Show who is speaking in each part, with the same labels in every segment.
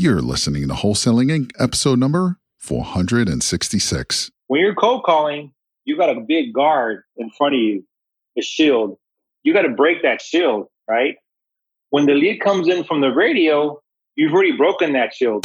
Speaker 1: You're listening to Wholesaling Inc., episode number 466.
Speaker 2: When you're cold calling, you got a big guard in front of you, a shield. You got to break that shield, right? When the lead comes in from the radio, you've already broken that shield.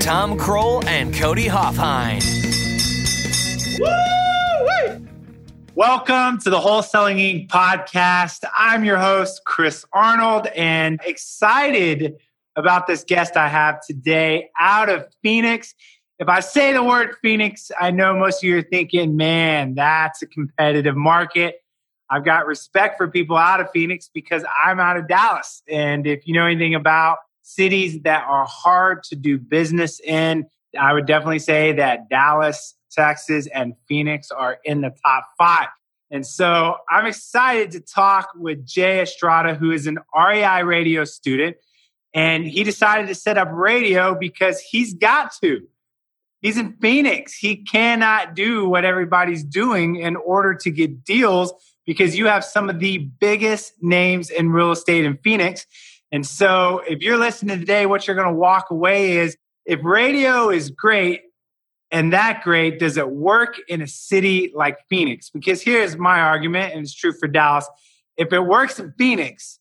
Speaker 3: Tod Kroll and Cody Hofhine.
Speaker 4: Welcome to the Wholesaling Inc. podcast. I'm your host, Chris Arnold, and excited about this guest I have today out of Phoenix. If I say the word Phoenix, I know most of you are thinking, man, that's a competitive market. I've got respect for people out of Phoenix because I'm out of Dallas. And if you know anything about cities that are hard to do business in, I would definitely say that Dallas, Texas, and Phoenix are in the top five. And so I'm excited to talk with Jay Estrada, who is an REI radio student. And he decided to set up radio because he's got to. He's in Phoenix. He cannot do what everybody's doing in order to get deals because you have some of the biggest names in real estate in Phoenix. And so if you're listening today, what you're going to walk away is if radio is great and that great, does it work in a city like Phoenix? Because here's my argument, and it's true for Dallas. If it works in Phoenix,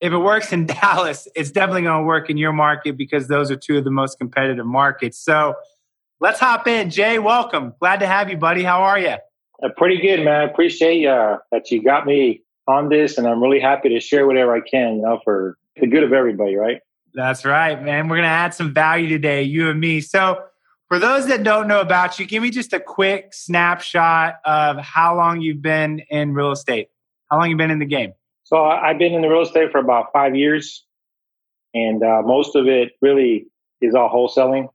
Speaker 4: if it works in Dallas, it's definitely going to work in your market because those are two of the most competitive markets. So let's hop in. Jay, welcome. Glad to have you, buddy. How are you?
Speaker 2: Uh, pretty good, man. Appreciate uh, that you got me on this, and I'm really happy to share whatever I can, you know, for the good of everybody, right?
Speaker 4: That's right, man. We're going to add some value today, you and me. So, for those that don't know about you, give me just a quick snapshot of how long you've been in real estate. How long you been in the game?
Speaker 2: So, I've been in the real estate for about five years, and uh, most of it really is all wholesaling.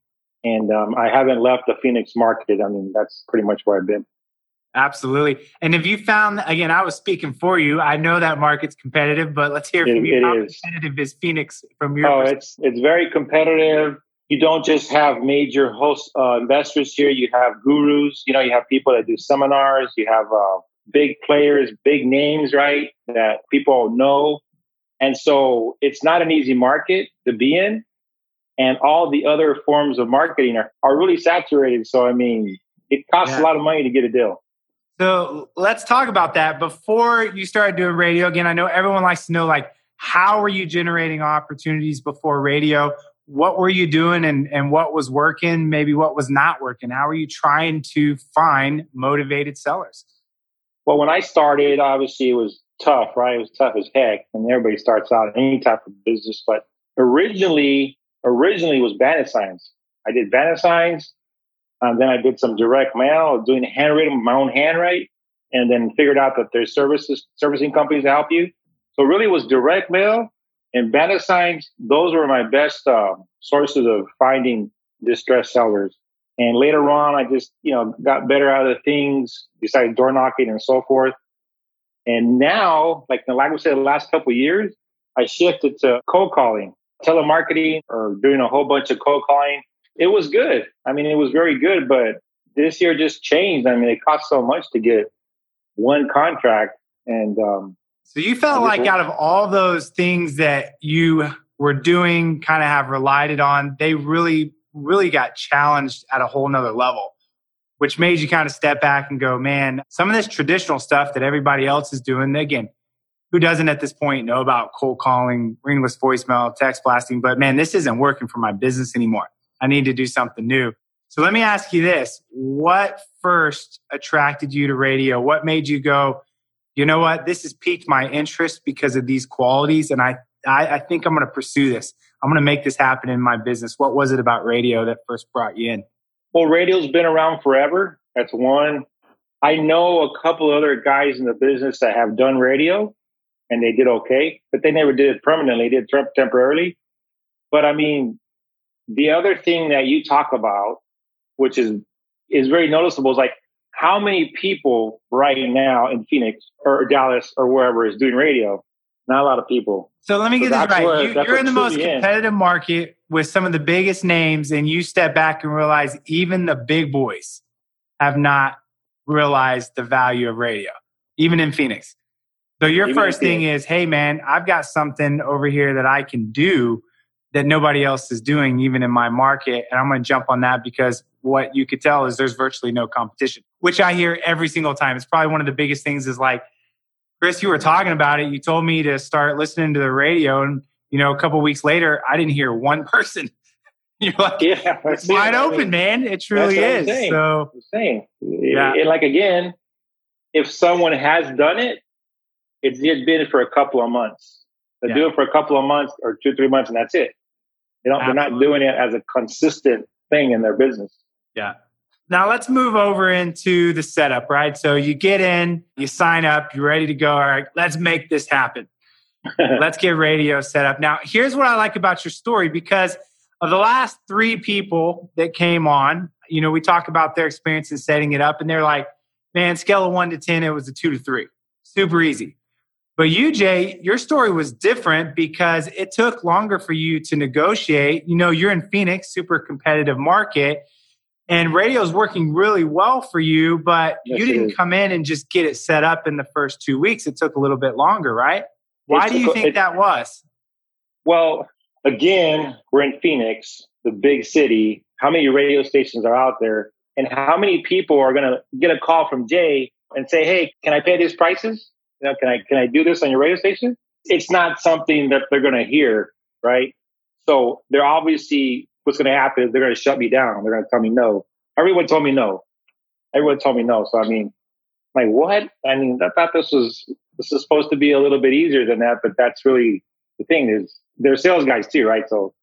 Speaker 2: And um, I haven't left the Phoenix market. I mean, that's pretty much where I've been.
Speaker 4: Absolutely. And if you found, again, I was speaking for you. I know that market's competitive, but let's hear from it, you. It How is. competitive is Phoenix from your?
Speaker 2: Oh, it's it's very competitive. You don't just have major host uh, investors here. You have gurus. You know, you have people that do seminars. You have uh, big players, big names, right? That people know. And so it's not an easy market to be in. And all the other forms of marketing are, are really saturated. So, I mean, it costs yeah. a lot of money to get a deal.
Speaker 4: So let's talk about that. Before you started doing radio, again, I know everyone likes to know like how were you generating opportunities before radio? What were you doing and, and what was working? Maybe what was not working? How are you trying to find motivated sellers?
Speaker 2: Well, when I started, obviously it was tough, right? It was tough as heck. And everybody starts out in any type of business. But originally, originally was banner signs. I did banner signs and then I did some direct mail, doing handwritten my own handwrite, and then figured out that there's services, servicing companies to help you. So really, it was direct mail and banner signs. Those were my best uh, sources of finding distressed sellers. And later on, I just you know got better at other things, besides door knocking and so forth. And now, like like I said, the last couple years, I shifted to cold calling, telemarketing, or doing a whole bunch of cold calling it was good. I mean, it was very good, but this year just changed. I mean, it cost so much to get one contract, and um,
Speaker 4: so you felt like out of all those things that you were doing, kind of have relied on, they really, really got challenged at a whole nother level, which made you kind of step back and go, man, some of this traditional stuff that everybody else is doing, again, who doesn't at this point know about cold calling, ringless voicemail, text blasting, but man, this isn't working for my business anymore. I need to do something new. So let me ask you this. What first attracted you to radio? What made you go, you know what, this has piqued my interest because of these qualities. And I, I, I think I'm going to pursue this. I'm going to make this happen in my business. What was it about radio that first brought you in?
Speaker 2: Well, radio's been around forever. That's one. I know a couple other guys in the business that have done radio and they did okay, but they never did it permanently. They did it temporarily. But I mean, the other thing that you talk about, which is is very noticeable, is like how many people right now in Phoenix or Dallas or wherever is doing radio? Not a lot of people.
Speaker 4: So let me get so this right. You, are in the most competitive in. market with some of the biggest names, and you step back and realize even the big boys have not realized the value of radio, even in Phoenix. So your even first thing is, hey man, I've got something over here that I can do that nobody else is doing, even in my market. And I'm going to jump on that because what you could tell is there's virtually no competition, which I hear every single time. It's probably one of the biggest things is like, Chris, you were talking about it. You told me to start listening to the radio. And, you know, a couple weeks later, I didn't hear one person. You're like, yeah, it's wide open, man. It truly is.
Speaker 2: Saying.
Speaker 4: So,
Speaker 2: I'm saying, yeah. And like, again, if someone has done it, it's been for a couple of months. They yeah. do it for a couple of months or two, three months, and that's it. You know, they're not doing it as a consistent thing in their business.
Speaker 4: Yeah. Now let's move over into the setup, right? So you get in, you sign up, you're ready to go. All right, let's make this happen. let's get radio set up. Now, here's what I like about your story because of the last three people that came on, you know, we talk about their experience in setting it up, and they're like, man, scale of one to 10, it was a two to three. Super easy. But you, Jay, your story was different because it took longer for you to negotiate. You know, you're in Phoenix, super competitive market, and radio is working really well for you, but yes, you didn't come in and just get it set up in the first two weeks. It took a little bit longer, right? Why do you think it, that was?
Speaker 2: Well, again, we're in Phoenix, the big city. How many radio stations are out there? And how many people are going to get a call from Jay and say, hey, can I pay these prices? You know, can I can I do this on your radio station? It's not something that they're going to hear, right? So they're obviously what's going to happen is they're going to shut me down. They're going to tell me no. Everyone told me no. Everyone told me no. So I mean, like what? I mean, I thought this was this is supposed to be a little bit easier than that, but that's really the thing is they're sales guys too, right? So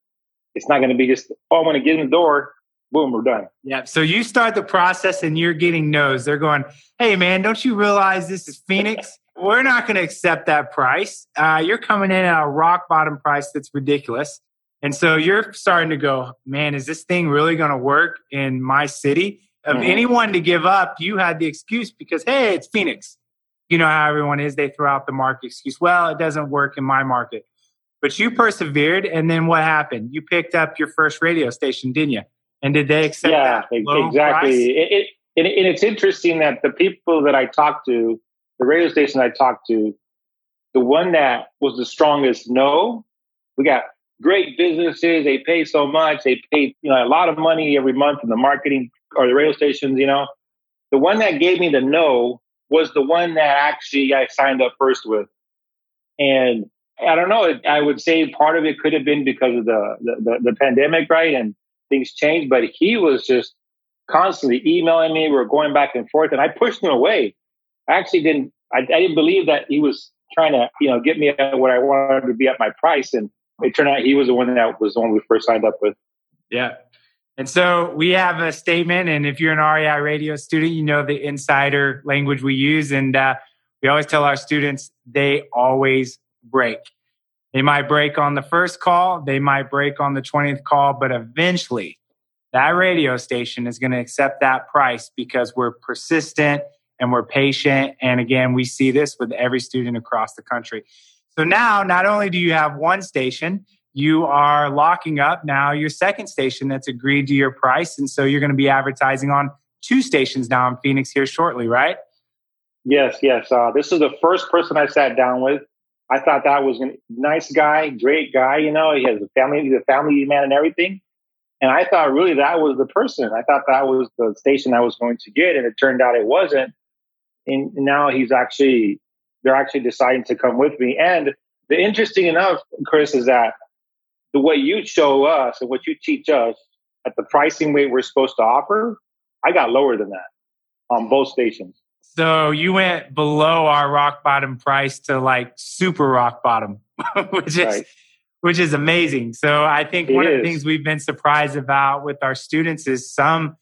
Speaker 2: it's not going to be just oh, I'm going to get in the door, boom, we're done.
Speaker 4: Yeah. So you start the process and you're getting no's. They're going, hey man, don't you realize this is Phoenix? We're not going to accept that price. Uh, you're coming in at a rock bottom price that's ridiculous. And so you're starting to go, man, is this thing really going to work in my city? Of mm-hmm. anyone to give up, you had the excuse because, hey, it's Phoenix. You know how everyone is. They throw out the market excuse. Well, it doesn't work in my market. But you persevered. And then what happened? You picked up your first radio station, didn't you? And did they accept yeah,
Speaker 2: exactly. It, it, and it's interesting that the people that I talked to, the radio station I talked to, the one that was the strongest no, we got great businesses. They pay so much. They pay you know a lot of money every month in the marketing or the radio stations. You know, the one that gave me the no was the one that actually I signed up first with, and I don't know. I would say part of it could have been because of the the, the, the pandemic, right? And things changed. But he was just constantly emailing me. We were going back and forth, and I pushed him away. I actually didn't. I, I didn't believe that he was trying to, you know, get me at what I wanted to be at my price, and it turned out he was the one that was the one we first signed up with.
Speaker 4: Yeah. And so we have a statement, and if you're an REI radio student, you know the insider language we use, and uh, we always tell our students they always break. They might break on the first call, they might break on the 20th call, but eventually that radio station is going to accept that price because we're persistent and we're patient. And again, we see this with every student across the country. So now, not only do you have one station, you are locking up now your second station that's agreed to your price. And so you're going to be advertising on two stations now in Phoenix here shortly, right?
Speaker 2: Yes, yes. Uh, this is the first person I sat down with. I thought that was a nice guy, great guy. You know, he has a family, he's a family man and everything. And I thought really that was the person. I thought that was the station I was going to get, and it turned out it wasn't and now he's actually they're actually deciding to come with me. And the interesting enough, Chris, is that the way you show us and what you teach us at the pricing rate we're supposed to offer, I got lower than that on both stations.
Speaker 4: So you went below our rock bottom price to like super rock bottom, which is right. which is amazing. So I think it one is. of the things we've been surprised about with our students is some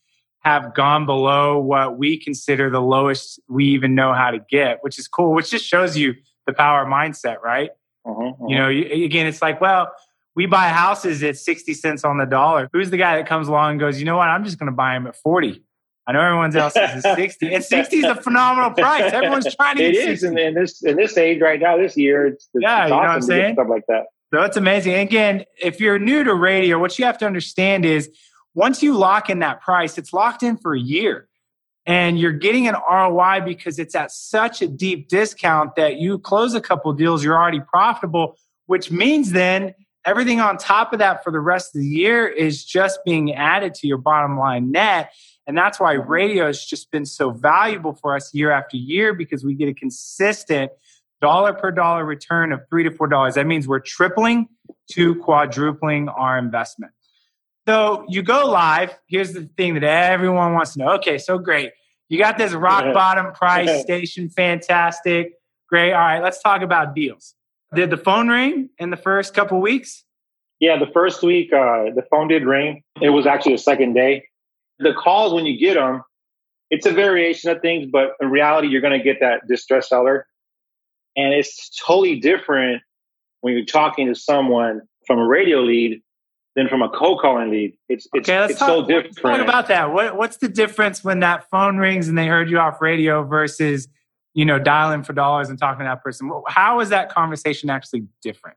Speaker 4: have gone below what we consider the lowest we even know how to get, which is cool, which just shows you the power of mindset, right? Uh-huh, uh-huh. You know, again, it's like, well, we buy houses at 60 cents on the dollar. Who's the guy that comes along and goes, you know what? I'm just going to buy them at 40. I know everyone's else is 60. And 60 is a phenomenal price. Everyone's trying to
Speaker 2: It
Speaker 4: get
Speaker 2: is
Speaker 4: 60.
Speaker 2: in, in this in this age right now, this year. It's, it's
Speaker 4: Yeah,
Speaker 2: it's
Speaker 4: you know what I'm
Speaker 2: awesome
Speaker 4: saying?
Speaker 2: Stuff like that.
Speaker 4: So it's amazing. Again, if you're new to radio, what you have to understand is once you lock in that price, it's locked in for a year. And you're getting an ROI because it's at such a deep discount that you close a couple deals, you're already profitable, which means then everything on top of that for the rest of the year is just being added to your bottom line net. And that's why radio has just been so valuable for us year after year because we get a consistent dollar per dollar return of three to four dollars. That means we're tripling to quadrupling our investment. So you go live. Here's the thing that everyone wants to know. Okay, so great. You got this rock bottom price station, fantastic. Great. All right, let's talk about deals. Did the phone ring in the first couple weeks?
Speaker 2: Yeah, the first week uh, the phone did ring. It was actually the second day. The calls when you get them, it's a variation of things, but in reality, you're going to get that distress seller, and it's totally different when you're talking to someone from a radio lead than from a cold calling lead. It's it's,
Speaker 4: Okay,
Speaker 2: it's
Speaker 4: talk,
Speaker 2: so different.
Speaker 4: talk about that. What, what's the difference when that phone rings and they heard you off radio versus, you know, dialing for dollars and talking to that person? How is that conversation actually different?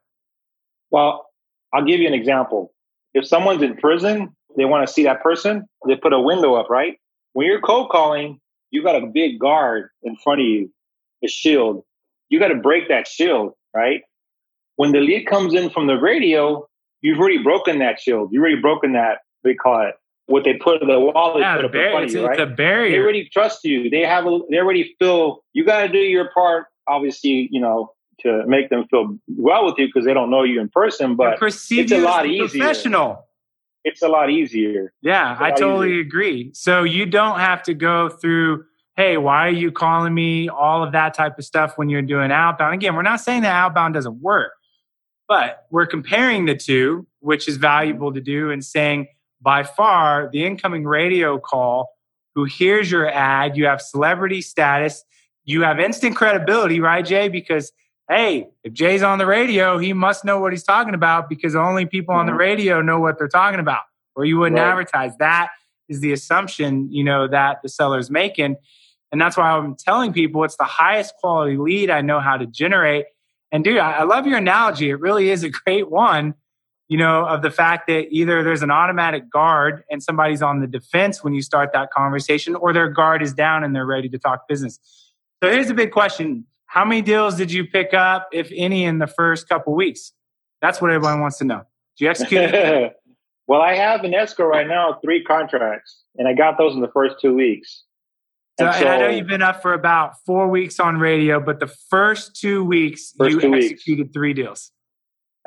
Speaker 2: Well, I'll give you an example. If someone's in prison, they want to see that person, they put a window up, right? When you're cold calling, you got a big guard in front of you, a shield. You got to break that shield, right? When the lead comes in from the radio, you've already broken that shield. You've already broken that, they call it, what they put the wall they
Speaker 4: Yeah,
Speaker 2: put
Speaker 4: the
Speaker 2: up in
Speaker 4: bar-
Speaker 2: front
Speaker 4: it's,
Speaker 2: of you,
Speaker 4: it's
Speaker 2: right?
Speaker 4: a
Speaker 2: they already trust you. They have a, they already feel you got to do your part. Obviously, you know, to make them feel well with you because they don't know you in person. But it's a lot easier.
Speaker 4: professional.
Speaker 2: it's a lot easier.
Speaker 4: Yeah,
Speaker 2: It's a
Speaker 4: I
Speaker 2: lot
Speaker 4: totally
Speaker 2: easier.
Speaker 4: agree. So you don't have to go through, hey, why are you calling me? All of that type of stuff when you're doing outbound. Again, we're not saying that outbound doesn't work, but we're comparing the two, which is valuable to do, and saying by far the incoming radio call who hears your ad, you have celebrity status, you have instant credibility, right, Jay? Because hey, if Jay's on the radio, he must know what he's talking about because only people on the
Speaker 2: Mhm.
Speaker 4: radio know what they're talking about, or you wouldn't
Speaker 2: Right.
Speaker 4: advertise. That is the assumption, you know, that the seller's making. And that's why I'm telling people it's the highest quality lead I know how to generate. And dude, I, I love your analogy. It really is a great one, you know, of the fact that either there's an automatic guard and somebody's on the defense when you start that conversation, or their guard is down and they're ready to talk business. So here's a big question. How many deals did you pick up, if any, in the first couple weeks? That's what everyone wants to know. Did you execute?
Speaker 2: well, I have in escrow right now three contracts, and I got those in the first two weeks.
Speaker 4: So,
Speaker 2: And
Speaker 4: and I know you've been up for about four weeks on radio, but the first two weeks
Speaker 2: First
Speaker 4: you
Speaker 2: two weeks.
Speaker 4: executed three deals.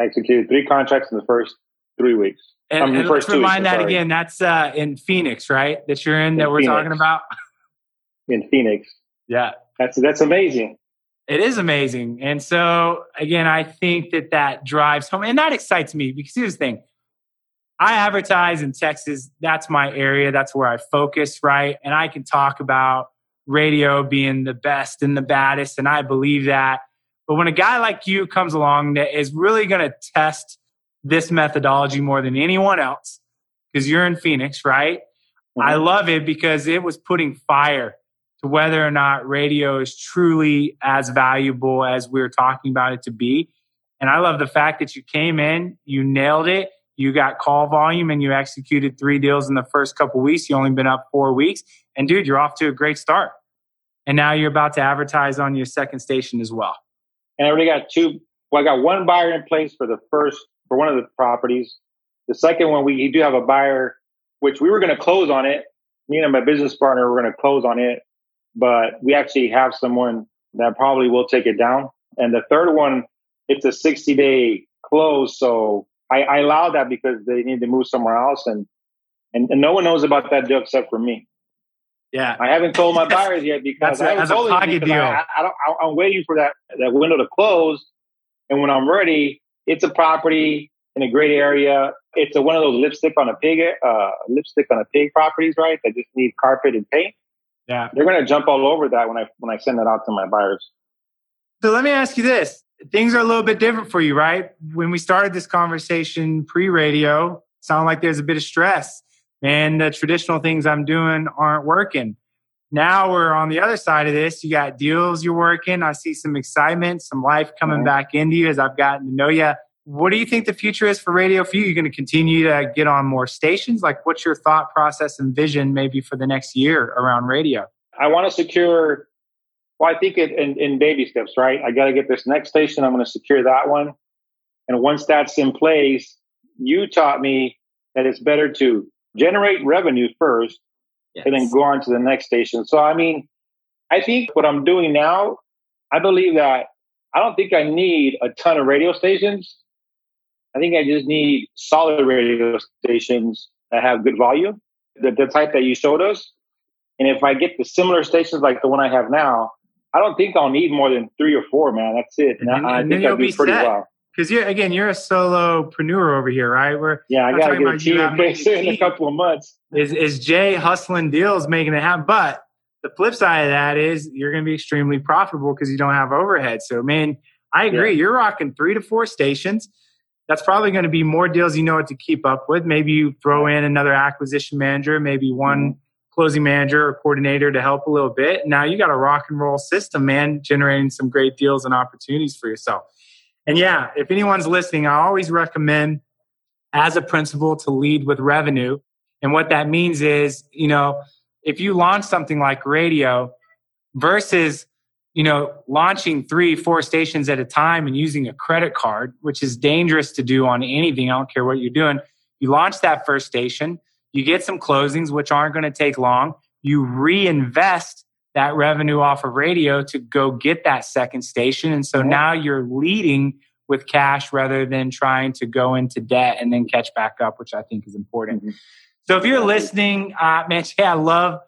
Speaker 2: I executed three contracts in the first three weeks.
Speaker 4: And,
Speaker 2: mean,
Speaker 4: and let's
Speaker 2: two weeks,
Speaker 4: remind that again. That's uh, in Phoenix, right? That you're in that we're
Speaker 2: Phoenix.
Speaker 4: talking about.
Speaker 2: in Phoenix.
Speaker 4: Yeah,
Speaker 2: That's that's amazing.
Speaker 4: it is amazing. And so again, I think that that drives home, and that excites me because here's the thing: I advertise in Texas. That's my area. That's where I focus, right? And I can talk about radio being the best and the baddest, and I believe that. But when a guy like you comes along that is really going to test this methodology more than anyone else, because you're in Phoenix, right? Mm-hmm. I love it because it was putting fire to whether or not radio is truly as valuable as we are talking about it to be. And I love the fact that you came in, you nailed it, you got call volume, and you executed three deals in the first couple weeks. You only been up four weeks, and dude, you're off to a great start. And now you're about to advertise on your second station as well.
Speaker 2: and I already got two. Well, I got one buyer in place for the first for one of the properties. The second one, we do have a buyer, which we were going to close on it. Me and my business partner were going to close on it, but we actually have someone that probably will take it down. And the third one, it's a 60 day close, so I, I allowed that because they need to move somewhere else, and, and and no one knows about that deal except for me.
Speaker 4: Yeah.
Speaker 2: I haven't told my buyers yet because
Speaker 4: That's a-
Speaker 2: I
Speaker 4: a
Speaker 2: told because
Speaker 4: deal.
Speaker 2: I, I don't, I, I'm waiting for that, that window to close. And when I'm ready, it's a property in a great area. It's a, one of those lipstick on a pig, uh, lipstick on a pig properties, right? That just need carpet and paint.
Speaker 4: Yeah.
Speaker 2: They're going to jump all over that when I, when I send that out to my buyers.
Speaker 4: So let me ask you this. Things are a little bit different for you, right? When we started this conversation pre radio, sound like there's a bit of stress and the traditional things I'm doing aren't working. Now we're on the other side of this. You got deals you're working. I see some excitement, some life coming mm-hmm. back into you as I've gotten to know you. What do you think the future is for radio for you? You're going to continue to get on more stations? Like, what's your thought process and vision maybe for the next year around radio?
Speaker 2: I want to secure, well, I think it in, in baby steps, right? I got to get this next station. I'm going to secure that one. And once that's in place, you taught me that it's better to generate revenue first yes. and then go on to the next station. So, I mean, I think what I'm doing now, I believe that I don't think I need a ton of radio stations. I think I just need solid radio stations that have good volume, the, the type that you showed us. And if I get the similar stations like the one I have now, I don't think I'll need more than three or four, man. That's it. And, and, I and think I'll do pretty set. well.
Speaker 4: Because you're again, you're a solopreneur over here, right?
Speaker 2: We're yeah, I got to get a team in a couple of months.
Speaker 4: Is is Jay hustling deals, making it happen? But the flip side of that is you're going to be extremely profitable because you don't have overhead. So, man, I agree. Yeah. You're rocking three to four stations that's probably going to be more deals you know what to keep up with. Maybe you throw in another acquisition manager, maybe one mm-hmm. Closing manager or coordinator to help a little bit. Now you got a rock and roll system, man, generating some great deals and opportunities for yourself. And yeah, if anyone's listening, I always recommend as a principal to lead with revenue. And what that means is, you know, if you launch something like radio versus you know, launching three, four stations at a time and using a credit card, which is dangerous to do on anything. I don't care what you're doing. You launch that first station, you get some closings, which aren't going to take long. You reinvest that revenue off of radio to go get that second station. And so mm-hmm. now you're leading with cash rather than trying to go into debt and then catch back up, which I think is important. Mm-hmm. So if you're listening, uh, man, yeah, I love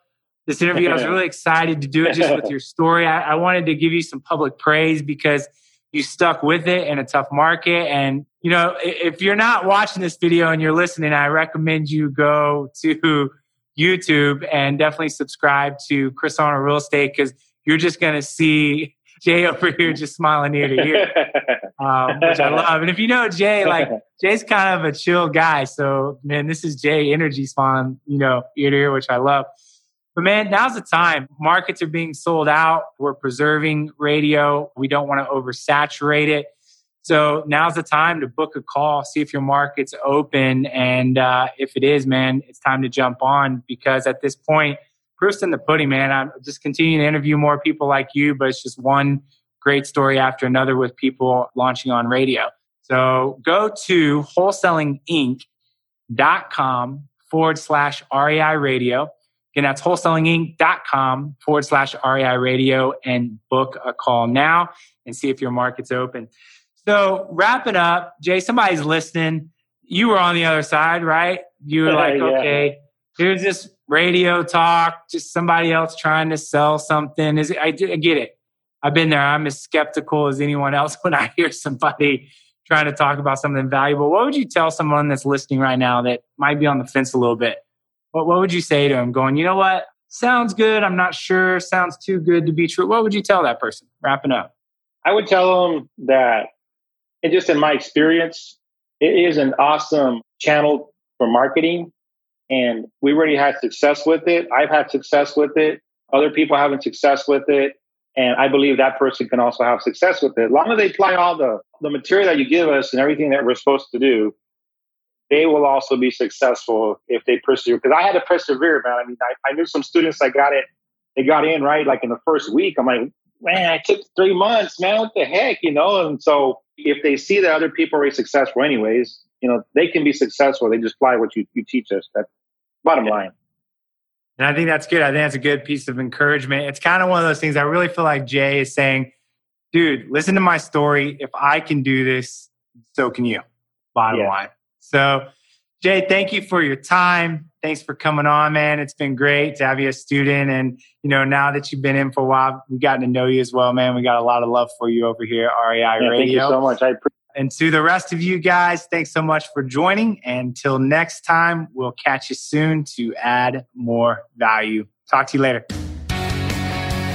Speaker 4: this interview. I was really excited to do it just with your story. I, I, wanted to give you some public praise because you stuck with it in a tough market. And, you know, if you're not watching this video and you're listening, I recommend you go to YouTube and definitely subscribe to Chris Arnold Real Estate because you're just going to see Jay over here just smiling ear to ear, um, which I love. And if you know Jay, like Jay's kind of a chill guy. So, man, this is Jay energy smiling, you know, ear to ear, which I love. But man, now's the time. Markets are being sold out. We're preserving radio. We don't want to oversaturate it. So now's the time to book a call, see if your market's open. And uh, if it is, man, it's time to jump on because at this point, proof's in the pudding, man. I'm just continuing to interview more people like you, but it's just one great story after another with people launching on radio. So go to wholesalinginc.com forward slash REI radio Again, that's wholesalinginc.com forward slash REI radio and book a call now and see if your market's open. So wrapping up, Jay, somebody's listening. You were on the other side, right? You were like, yeah. okay, here's this radio talk, just somebody else trying to sell something. Is it, I, I get it. I've been there. I'm as skeptical as anyone else when I hear somebody trying to talk about something valuable. What would you tell someone that's listening right now that might be on the fence a little bit? What, what would you say to him going, you know what? Sounds good. I'm not sure. Sounds too good to be true. What would you tell that person wrapping up?
Speaker 2: I would tell them that, and just in my experience, it is an awesome channel for marketing. And we already had success with it. I've had success with it. Other people having success with it. And I believe that person can also have success with it. As long as they apply all the, the material that you give us and everything that we're supposed to do, they will also be successful if they persevere. Because I had to persevere, man. I mean, I, I knew some students that got it, they got in right like in the first week. I'm like, man, I took three months, man. What the heck, you know? And so if they see that other people are successful, anyways, you know, they can be successful. They just apply what you, you teach us. That's bottom line.
Speaker 4: And I think that's good. I think that's a good piece of encouragement. It's kind of one of those things I really feel like Jay is saying, dude, listen to my story. If I can do this, so can you. Bottom yeah. line. So, Jay, thank you for your time. Thanks for coming on, man. It's been great to have you a student. And, you know, now that you've been in for a while, we've gotten to know you as well, man. We got a lot of love for you over here at REI yeah, Radio.
Speaker 2: Thank you so much. I appreciate
Speaker 4: and to the rest of you guys, thanks so much for joining. Until next time, we'll catch you soon to add more value. Talk to you later.